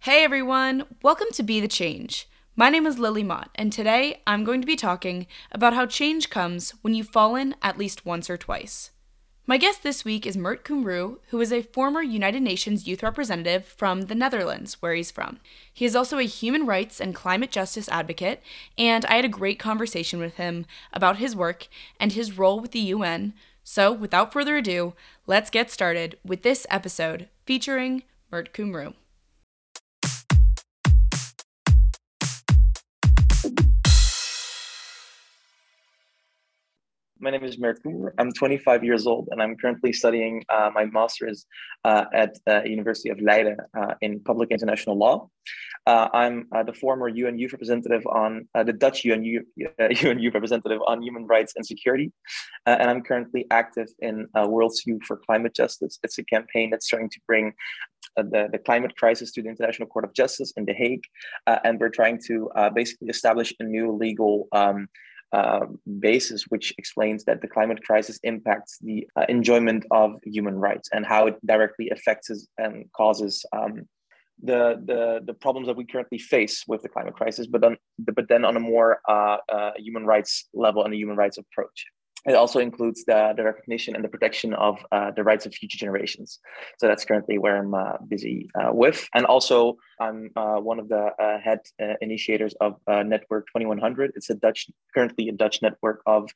Hey everyone, welcome to Be the Change. My name is Lily Mott, and today I'm going to be talking about how change comes when you've fallen at least once or twice. My guest this week is Mert Kumru, who is a former United Nations youth representative from the Netherlands, where he's from. He is also a human rights and climate justice advocate, and I had a great conversation with him about his work and his role with the UN. So, without further ado, let's get started with this episode featuring Mert Kumru. My name is Mert Kumru. I'm 25 years old and I'm currently studying uh, my master's uh, at uh, University of Leiden uh, in public international law. Uh, I'm uh, the former UN Youth Representative on the Dutch UN Youth Representative on Human Rights and Security. and I'm currently active in World's Youth for Climate Justice. It's a campaign that's trying to bring the, the climate crisis to the International Court of Justice in The Hague. and we're trying to basically establish a new legal um, uh, basis, which explains that the climate crisis impacts the uh, enjoyment of human rights and how it directly affects and causes um, the, the the problems that we currently face with the climate crisis, but then but then on a more uh, uh human rights level and a human rights approach. It also includes the, the recognition and the protection of uh, the rights of future generations. So that's currently where I'm uh, busy uh, with. And also, I'm uh, one of the uh, head uh, initiators of Network 2100. It's a Dutch, currently a Dutch network of,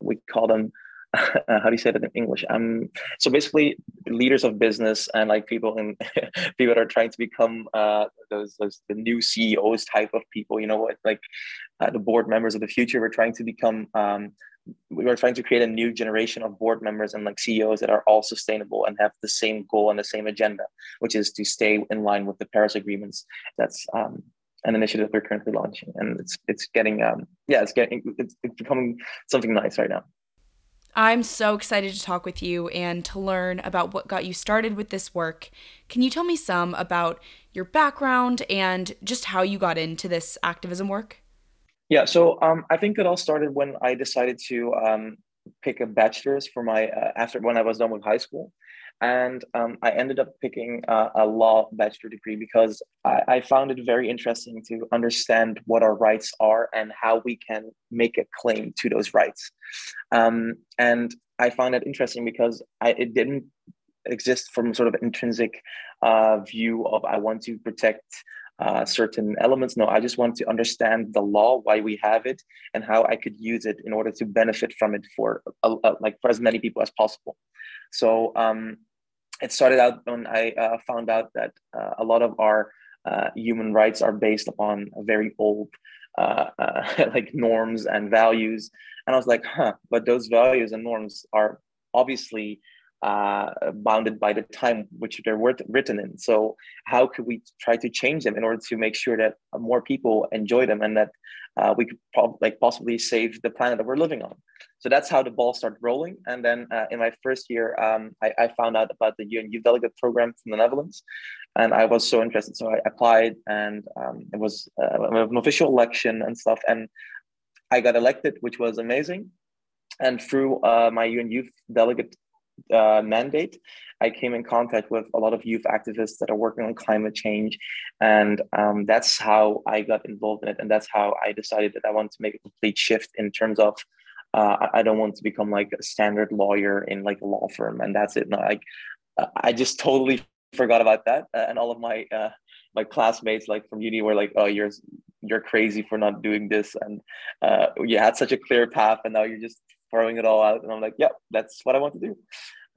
we call them how do you say that in English? Um, so basically, leaders of business and like people in people that are trying to become uh, those those the new CEOs type of people. You know what? Like uh, the board members of the future. We're trying to become um, we are trying to create a new generation of board members and like CEOs that are all sustainable and have the same goal and the same agenda, which is to stay in line with the Paris agreements. That's um, an initiative we're currently launching, and it's it's getting um, yeah, it's getting it's, it's becoming something nice right now. I'm so excited to talk with you and to learn about what got you started with this work. Can you tell me some about your background and just how you got into this activism work? Yeah, so um, I think it all started when I decided to um, pick a bachelor's for my uh, after when I was done with high school, and um, I ended up picking uh, a law bachelor degree because I, I, found it very interesting to understand what our rights are and how we can make a claim to those rights. Um, and I found it interesting because I, it didn't exist from sort of intrinsic uh, view of I want to protect uh, certain elements. No, I just want to understand the law, why we have it, and how I could use it in order to benefit from it for like for as many people as possible. So um, it started out when I uh, found out that uh, a lot of our uh, human rights are based upon very old like norms and values, and I was like, huh, but those values and norms are obviously uh, bounded by the time which they're written in. So how could we try to change them in order to make sure that more people enjoy them and that uh, we could pro- like possibly save the planet that we're living on? So that's how the ball started rolling. And then uh, in my first year, um, I, I, found out about the UN Youth Delegate Program from the Netherlands, and I was so interested. So I applied, and um, it was uh, an official election and stuff, and I got elected, which was amazing. And through uh, my UN Youth Delegate uh, mandate, I came in contact with a lot of youth activists that are working on climate change. And um, that's how I got involved in it. And that's how I decided that I wanted to make a complete shift in terms of uh, I don't want to become like a standard lawyer in like a law firm. And that's it. Like, I just totally forgot about that. Uh, and all of my, uh, my classmates like from uni were like, oh, you're, you're crazy for not doing this. And uh, you had such a clear path and now you're just throwing it all out. And I'm like, yep, yeah, that's what I want to do.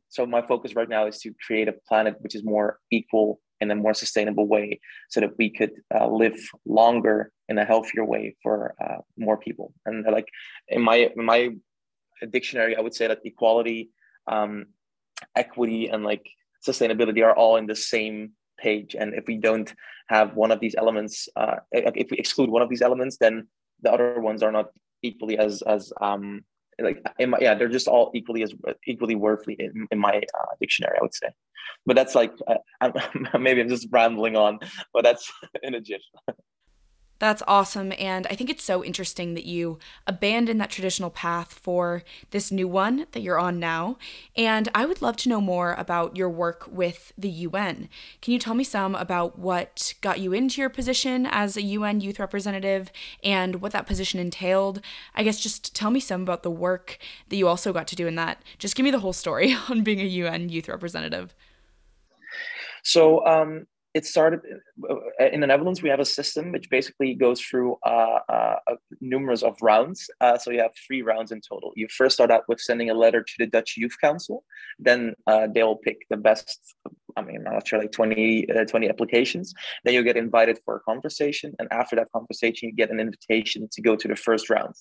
So my focus right now is to create a planet which is more equal in a more sustainable way so that we could uh, live longer in a healthier way for uh, more people. And like in my, in my dictionary, I would say that equality, um, equity, and like sustainability are all in the same page. And if we don't have one of these elements, uh, if we exclude one of these elements, then the other ones are not equally as as um, like my, yeah they're just all equally as equally worthy in, in my uh, dictionary i would say. But that's like uh, I'm, maybe i'm just rambling on but that's in a gist That's awesome. And I think it's so interesting that you abandoned that traditional path for this new one that you're on now. And I would love to know more about your work with the UN. Can you tell me some about what got you into your position as a UN youth representative and what that position entailed? I guess just tell me some about the work that you also got to do in that. Just give me the whole story on being a UN youth representative. So, um, it started uh, in the Netherlands. We have a system which basically goes through uh, uh, numerous of rounds. Uh, so you have three rounds in total. You first start out with sending a letter to the Dutch Youth Council. Then uh, they'll pick the best. I mean, I'm not sure, like 20, uh, 20 applications. Then you get invited for a conversation, and after that conversation, you get an invitation to go to the first round.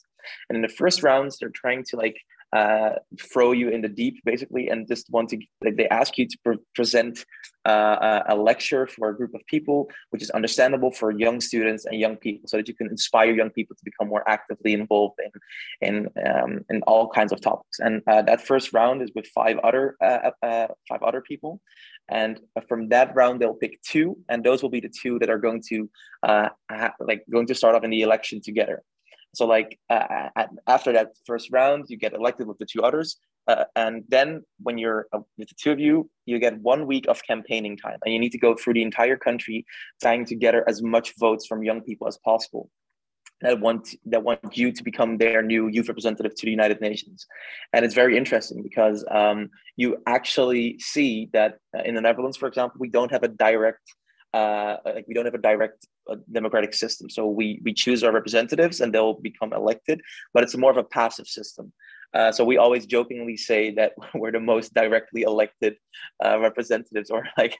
And in the first rounds, they're trying to like uh, throw you in the deep basically and just want to like they ask you to pre- present uh, a lecture for a group of people which is understandable for young students and young people so that you can inspire young people to become more actively involved in in um, in all kinds of topics. And uh, that first round is with five other uh, uh, five other people. And from that round they'll pick two and those will be the two that are going to uh, ha- like going to start off in the election together so like uh, after that first round, you get elected with the two others, uh, and then when you're uh, with the two of you, you get one week of campaigning time, and you need to go through the entire country trying to gather as much votes from young people as possible that want that want you to become their new youth representative to the United Nations, and it's very interesting because um, you actually see that uh, in the Netherlands, for example, we don't have a direct uh, like we don't have a direct uh, democratic system. So we we choose our representatives and they'll become elected, but it's more of a passive system. Uh, so we always jokingly say that we're the most directly elected uh, representatives, or like,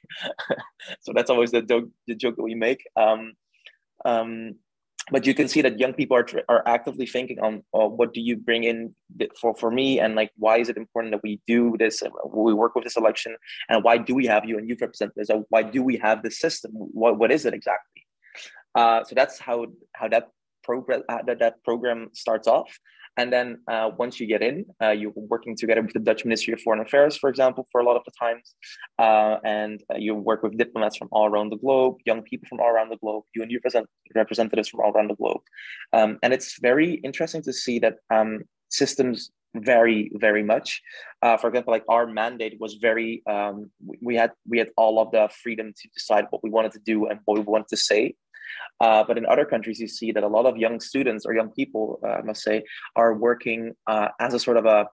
so that's always the joke, the joke that we make. Um, um, but you can see that young people are, are actively thinking on uh, what do you bring in for, for me? And like why is it important that we do this we work with this election? And why do we have you and youth representatives and why do we have this system? What, what is it exactly? Uh, so that's how how that program uh, that, that program starts off and then uh, once you get in, uh, you're working together with the Dutch Ministry of Foreign Affairs, for example, for a lot of the times. Uh, and uh, you work with diplomats from all around the globe, young people from all around the globe, you and your represent- representatives from all around the globe. Um, and it's very interesting to see that um, systems vary very much. Uh, for example, like our mandate was very, um, we had we had all of the freedom to decide what we wanted to do and what we wanted to say. Uh, but in other countries, you see that a lot of young students or young people, uh, I must say, are working uh, as a sort of a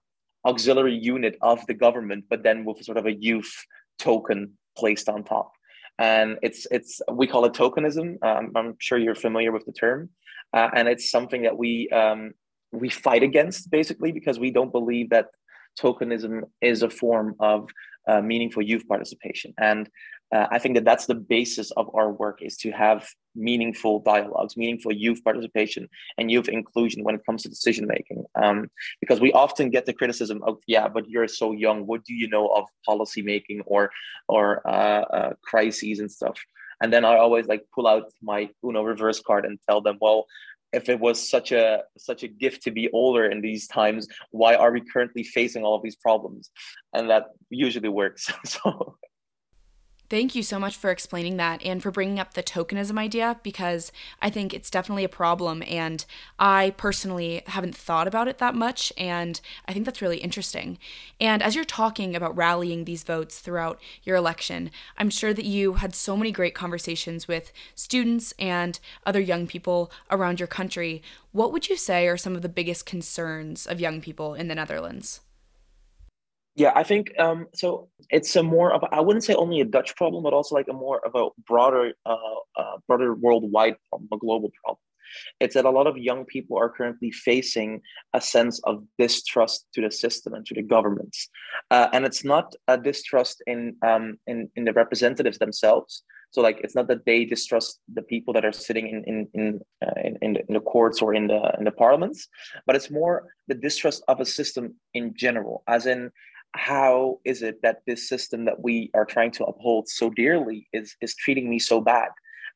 auxiliary unit of the government, but then with sort of a youth token placed on top. And it's it's we call it tokenism. Um, I'm sure you're familiar with the term, uh, and it's something that we um, we fight against basically because we don't believe that tokenism is a form of uh, meaningful youth participation. And uh, I think that that's the basis of our work is to have meaningful dialogues, meaningful youth participation and youth inclusion when it comes to decision making. Um, because we often get the criticism of, yeah, but you're so young. What do you know of policy making or or uh, uh, crises and stuff? And then I always like pull out my Uno reverse card and tell them, well, if it was such a such a gift to be older in these times why are we currently facing all of these problems and that usually works so Thank you so much for explaining that and for bringing up the tokenism idea because I think it's definitely a problem. And I personally haven't thought about it that much. And I think that's really interesting. And as you're talking about rallying these votes throughout your election, I'm sure that you had so many great conversations with students and other young people around your country. What would you say are some of the biggest concerns of young people in the Netherlands? Yeah, I think um, so. It's a more of I wouldn't say only a Dutch problem, but also like a more of a broader, uh, uh, broader worldwide problem, a global problem. It's that a lot of young people are currently facing a sense of distrust to the system and to the governments, uh, and it's not a distrust in um, in in the representatives themselves. So like it's not that they distrust the people that are sitting in in in, uh, in, in, the, courts or in the in the parliaments, but it's more the distrust of a system in general, as in how is it that this system that we are trying to uphold so dearly is is treating me so bad?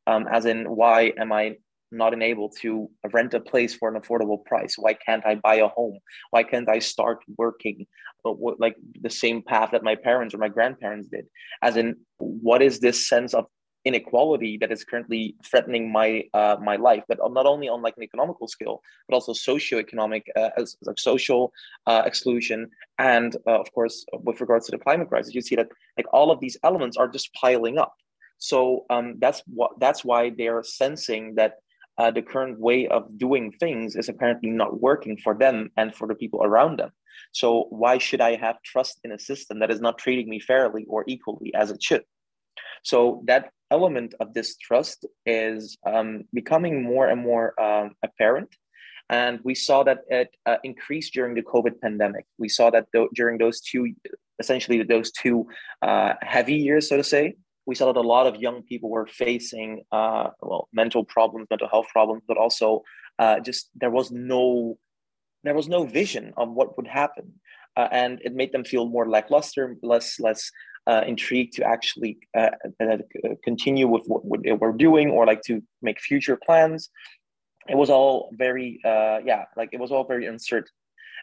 Um, as in why am i not enabled to rent a place for an affordable price? Why can't i buy a home? Why can't i start working but like the same path that my parents or my grandparents did? As in what is this sense of inequality that is currently threatening my uh, my life, but not only on like an economical scale, but also socioeconomic, uh, as like social uh, exclusion, and uh, of course, with regards to the climate crisis, you see that like all of these elements are just piling up. So um, that's what that's why they're sensing that uh, the current way of doing things is apparently not working for them and for the people around them. So why should I have trust in a system that is not treating me fairly or equally as it should? So that element of distrust is um, becoming more and more um, apparent. And we saw that it uh, increased during the COVID pandemic. We saw that th- during those two, essentially those two uh, heavy years, so to say, we saw that a lot of young people were facing uh, well mental problems, mental health problems, but also uh, just there was no there was no vision of what would happen, uh, and it made them feel more lackluster, less less uh, intrigued to actually uh, uh, continue with what, were doing or like to make future plans. It was all very yeah, like it was all very uncertain.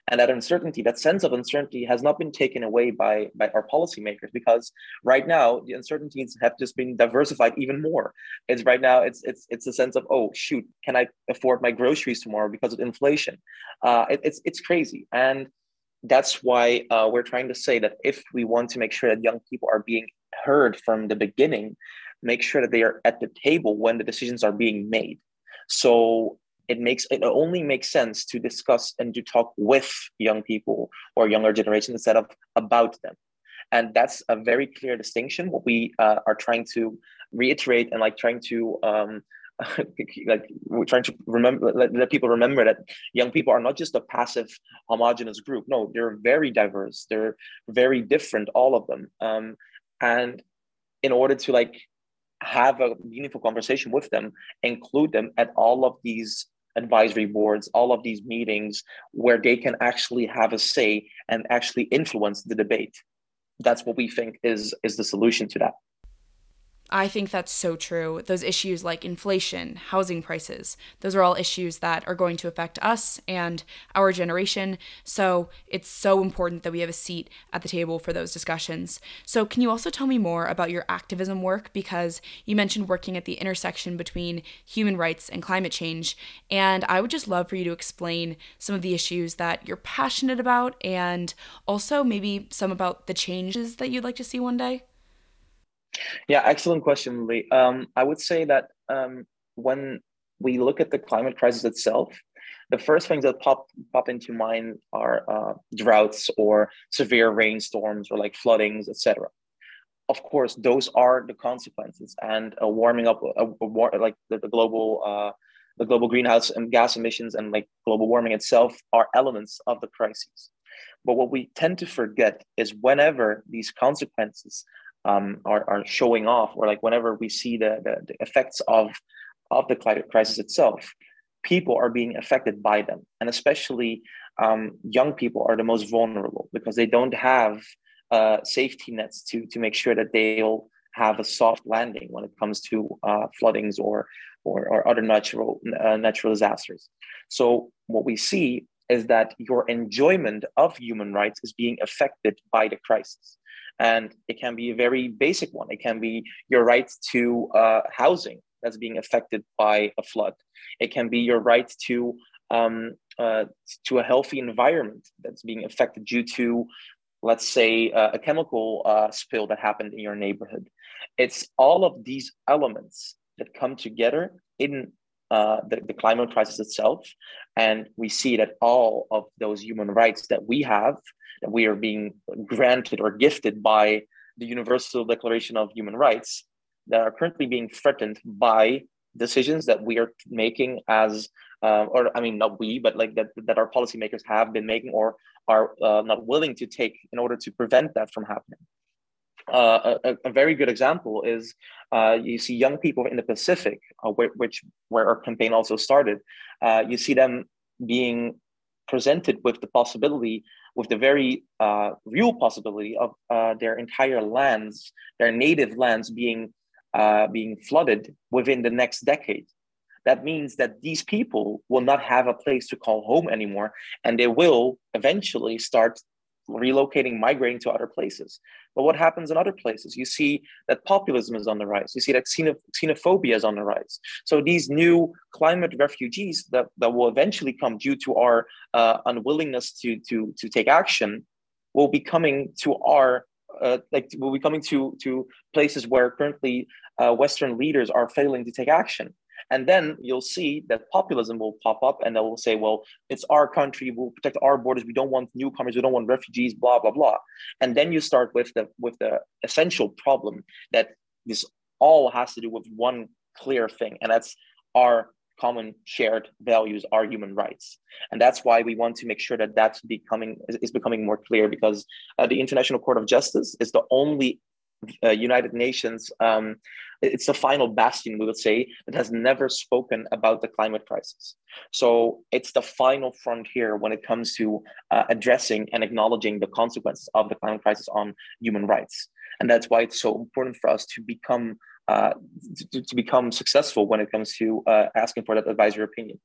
And that uncertainty that sense of uncertainty has not been taken away by by our policymakers because right now the uncertainties have just been diversified even more. It's right now it's it's it's a sense of oh shoot can i afford my groceries tomorrow because of inflation? Uh, it, it's it's crazy. And that's why uh, we're trying to say that if we want to make sure that young people are being heard from the beginning make sure that they are at the table when the decisions are being made. So it makes it only makes sense to discuss and to talk with young people or younger generation instead of about them. And that's a very clear distinction. What we uh, are trying to reiterate and like trying to um, like we're trying to remember let, let, people remember that young people are not just a passive homogenous group no they're very diverse they're very different all of them um, and in order to like have a meaningful conversation with them include them at all of these advisory boards, all of these meetings where they can actually have a say and actually influence the debate. That's what we think is is the solution to that. I think that's so true. Those issues like inflation, housing prices, those are all issues that are going to affect us and our generation. So it's so important that we have a seat at the table for those discussions. So, can you also tell me more about your activism work? Because you mentioned working at the intersection between human rights and climate change. And I would just love for you to explain some of the issues that you're passionate about and also maybe some about the changes that you'd like to see one day. Yeah, excellent question, Lee. Um, I would say that um, when we look at the climate crisis itself, the first things that pop pop into mind are uh, droughts or severe rainstorms or like floodings, etc. Of course, those are the consequences, and warming up, a, a war, like the, the global uh, the global greenhouse and gas emissions and like global warming itself are elements of the crises. But what we tend to forget is whenever these consequences um, are, are showing off, or like whenever we see the, the, the effects of, of the climate crisis itself, people are being affected by them. And especially um, young people are the most vulnerable because they don't have uh, safety nets to, to make sure that they'll have a soft landing when it comes to uh, floodings or, or, or other natural, uh, natural disasters. So what we see is that your enjoyment of human rights is being affected by the crisis. And it can be a very basic one. It can be your rights to uh, housing that's being affected by a flood. It can be your rights to um, uh, to a healthy environment that's being affected due to, let's say, uh, a chemical uh, spill that happened in your neighborhood. It's all of these elements that come together in uh, the, the climate crisis itself. And we see that all of those human rights that we have that we are being granted or gifted by the Universal Declaration of Human Rights that are currently being threatened by decisions that we are making as uh, or I mean not we but like that that our policymakers have been making or are uh, not willing to take in order to prevent that from happening. Uh, a, a, very good example is uh, you see young people in the Pacific, uh, where, which where our campaign also started. Uh, you see them being presented with the possibility with the very uh, real possibility of uh, their entire lands, their native lands being being flooded within the next decade. That means that these people will not have a place to call home anymore, and they will eventually start relocating, migrating to other places. But what happens in other places? You see that populism is on the rise. You see that xenophobia is on the rise. So these new climate refugees that, that will eventually come due to our uh, unwillingness to, to, to take action will be coming to our uh, like will be coming to to places where currently uh, Western leaders are failing to take action. And then you'll see that populism will pop up and they will say, well, it's our country, we'll protect our borders, we don't want newcomers, we don't want refugees, blah, blah, blah. And then you start with the with the essential problem that this all has to do with one clear thing, and that's our common shared values our human rights and that's why we want to make sure that that's becoming is becoming more clear because uh, the international court of justice is the only uh, United Nations, um, it's the final bastion, we would say, that has never spoken about the climate crisis. So it's the final frontier when it comes to uh, addressing and acknowledging the consequences of the climate crisis on human rights. And that's why it's so important for us to become uh, to, to, become successful when it comes to uh, asking for that advisory opinion.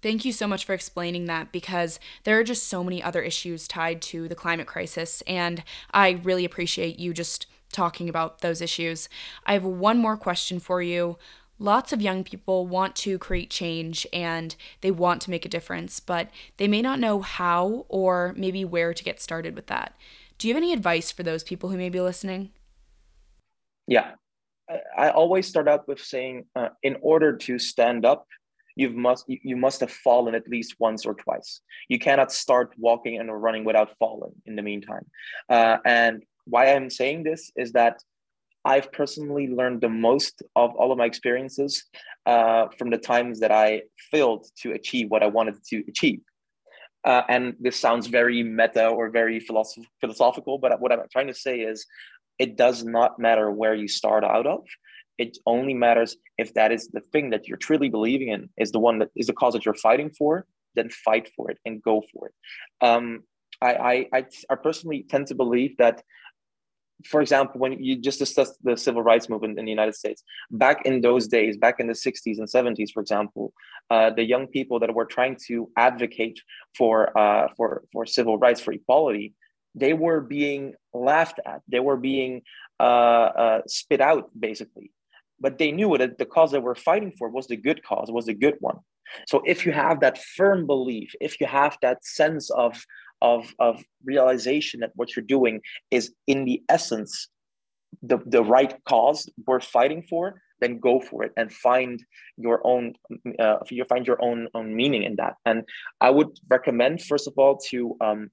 Thank you so much for explaining that because there are just so many other issues tied to the climate crisis, and I really appreciate you just talking about those issues. I have one more question for you. Lots of young people want to create change and they want to make a difference, but they may not know how or maybe where to get started with that. Do you have any advice for those people who may be listening? Yeah. I always start out with saying, uh, in order to stand up you must you must have fallen at least once or twice. You cannot start walking and running without falling in the meantime. Uh, and why I'm saying this is that I've personally learned the most of all of my experiences uh, from the times that I failed to achieve what I wanted to achieve. Uh, and this sounds very meta or very philosoph- philosophical, but what I'm trying to say is it does not matter where you start out of it only matters if that is the thing that you're truly believing in is the one that is the cause that you're fighting for then fight for it and go for it um, I, I, I, I personally tend to believe that for example, when you just discussed the civil rights movement in the United States, back in those days, back in the 60s and 70s, for example, uh, the young people that were trying to advocate for, uh, for, for civil rights, for equality, they were being laughed at. They were being uh, uh spit out, basically but they knew that the cause they were fighting for was the good cause, was the good one. So if you have that firm belief, if you have that sense of of of realization that what you're doing is in the essence the the right cause worth fighting for, then go for it and find your own uh, you find your own own meaning in that. And I would recommend first of all to um,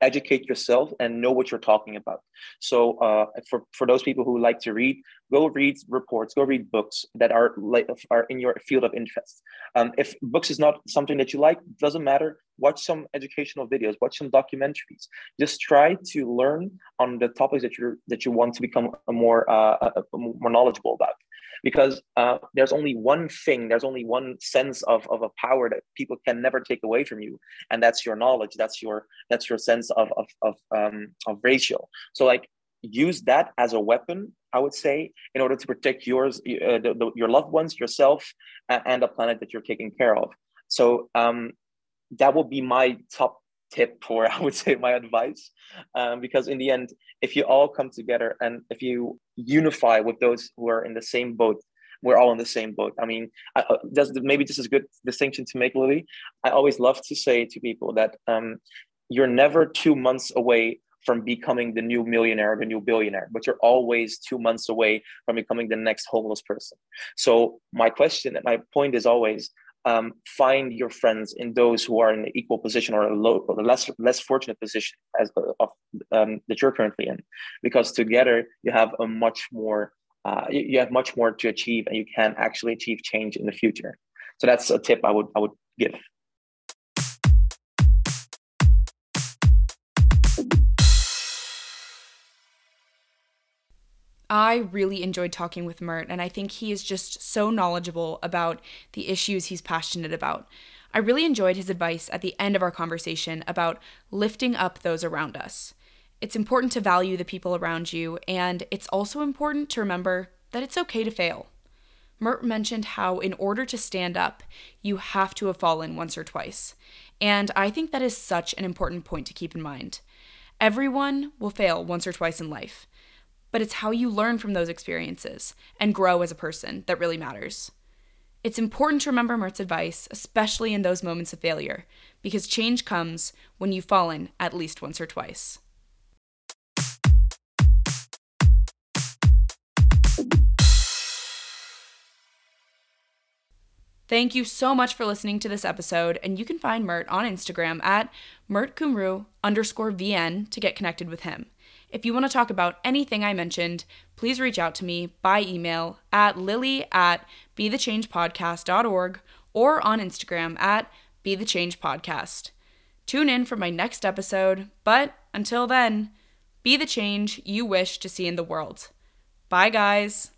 educate yourself and know what you're talking about. So uh, for, for those people who like to read, go read reports, go read books that are like are in your field of interest. Um, if books is not something that you like, doesn't matter. Watch some educational videos, watch some documentaries. Just try to learn on the topics that you that you want to become more uh, more knowledgeable about because uh, there's only one thing there's only one sense of, of a power that people can never take away from you and that's your knowledge that's your that's your sense of of of, um, of ratio. So like use that as a weapon i would say in order to protect yours uh, the, the, your loved ones yourself and the planet that you're taking care of. So um, that will be my top tip for i would say my advice. Um, because in the end if you all come together and if you unify with those who are in the same boat we're all in the same boat. I mean I, uh, does, maybe this is a good distinction to make lily. I always love to say to people that um, you're never two months away from becoming the new millionaire or the new billionaire, but you're always two months away from becoming the next homeless person. So my question and my point is always um, find your friends in those who are in an equal position or a low or a less less fortunate position as of um, that you're currently in, because together you have a much more uh, you have much more to achieve, and you can actually achieve change in the future. So that's a tip I would I would give. I really enjoyed talking with Mert, and I think he is just so knowledgeable about the issues he's passionate about. I really enjoyed his advice at the end of our conversation about lifting up those around us. It's important to value the people around you, and it's also important to remember that it's okay to fail. Mert mentioned how, in order to stand up, you have to have fallen once or twice. And I think that is such an important point to keep in mind. Everyone will fail once or twice in life, but it's how you learn from those experiences and grow as a person that really matters. It's important to remember Mert's advice, especially in those moments of failure, because change comes when you've fallen at least once or twice. Thank you so much for listening to this episode, and you can find Mert on Instagram at mertkumru underscore VN to get connected with him. If you want to talk about anything I mentioned, please reach out to me by email at lily at bethechangepodcast.org or on Instagram at bethechangepodcast. Tune in for my next episode, but until then, be the change you wish to see in the world. Bye, guys.